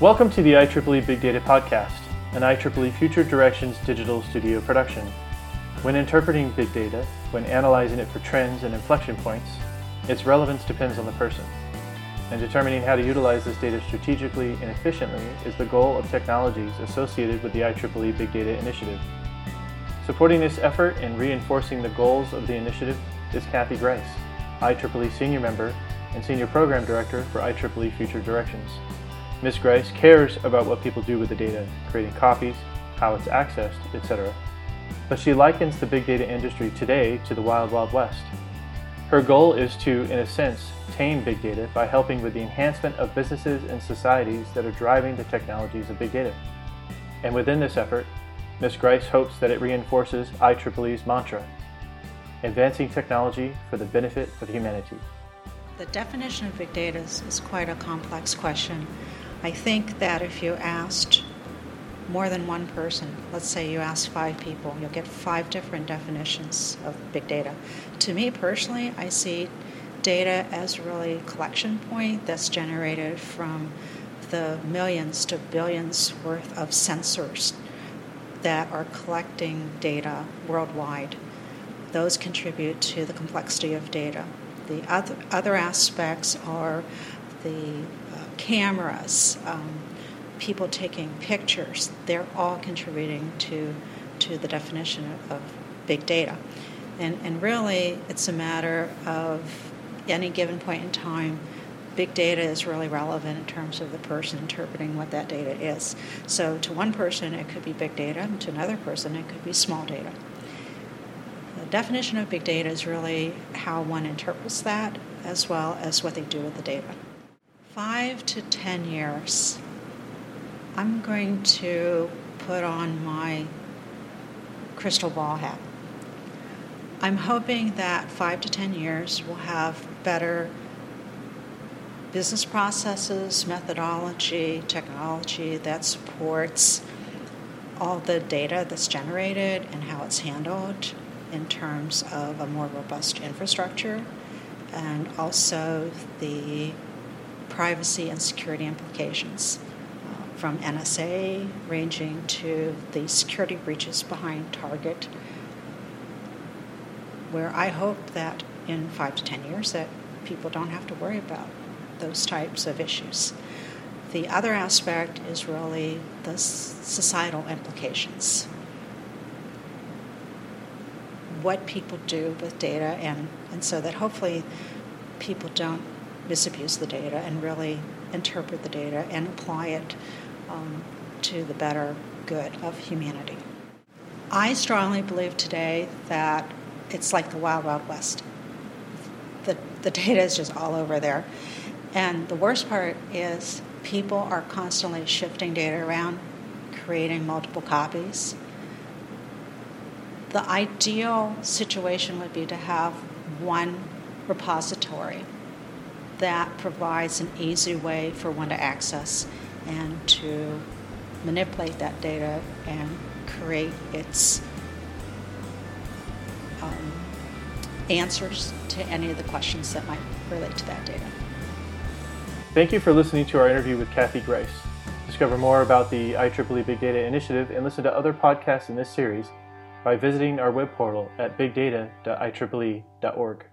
Welcome to the IEEE Big Data Podcast, an IEEE Future Directions digital studio production. When interpreting big data, when analyzing it for trends and inflection points, its relevance depends on the person. And determining how to utilize this data strategically and efficiently is the goal of technologies associated with the IEEE Big Data Initiative. Supporting this effort and reinforcing the goals of the initiative is Kathy Grise, IEEE Senior Member and Senior Program Director for IEEE Future Directions. Ms. Grise cares about what people do with the data, creating copies, how it's accessed, etc. But she likens the big data industry today to the Wild Wild West. Her goal is to, in a sense, tame big data by helping with the enhancement of businesses and societies that are driving the technologies of big data. And within this effort, Ms. Grise hopes that it reinforces IEEE's mantra advancing technology for the benefit of humanity. The definition of big data is, is, quite a complex question. I think that if you asked more than one person, let's say you ask five people, you'll get five different definitions of big data. To me personally, I see data as really a collection point that's generated from the millions to billions worth of sensors that are collecting data worldwide. Those contribute to the complexity of data. The other, other aspects are the uh, cameras, um, people taking pictures. They're all contributing to, to the definition of big data. And, and really, it's a matter of any given point in time big data is really relevant in terms of the person interpreting what that data is. So, to one person, it could be big data, and to another person, it could be small data. The definition of big data is really how one interprets that as well as what they do with the data. Five to ten years, I'm going to put on my crystal ball hat. I'm hoping that five to ten years will have better business processes, methodology, technology that supports all the data that's generated and how it's handled in terms of a more robust infrastructure and also the privacy and security implications uh, from NSA ranging to the security breaches behind Target where I hope that in 5 to 10 years that people don't have to worry about those types of issues. The other aspect is really the societal implications. What people do with data, and, and so that hopefully people don't misabuse the data and really interpret the data and apply it um, to the better good of humanity. I strongly believe today that it's like the Wild Wild West. The, the data is just all over there. And the worst part is people are constantly shifting data around, creating multiple copies. The ideal situation would be to have one repository that provides an easy way for one to access and to manipulate that data and create its um, answers to any of the questions that might relate to that data. Thank you for listening to our interview with Kathy Grise. Discover more about the IEEE Big Data Initiative and listen to other podcasts in this series by visiting our web portal at bigdata.ieee.org.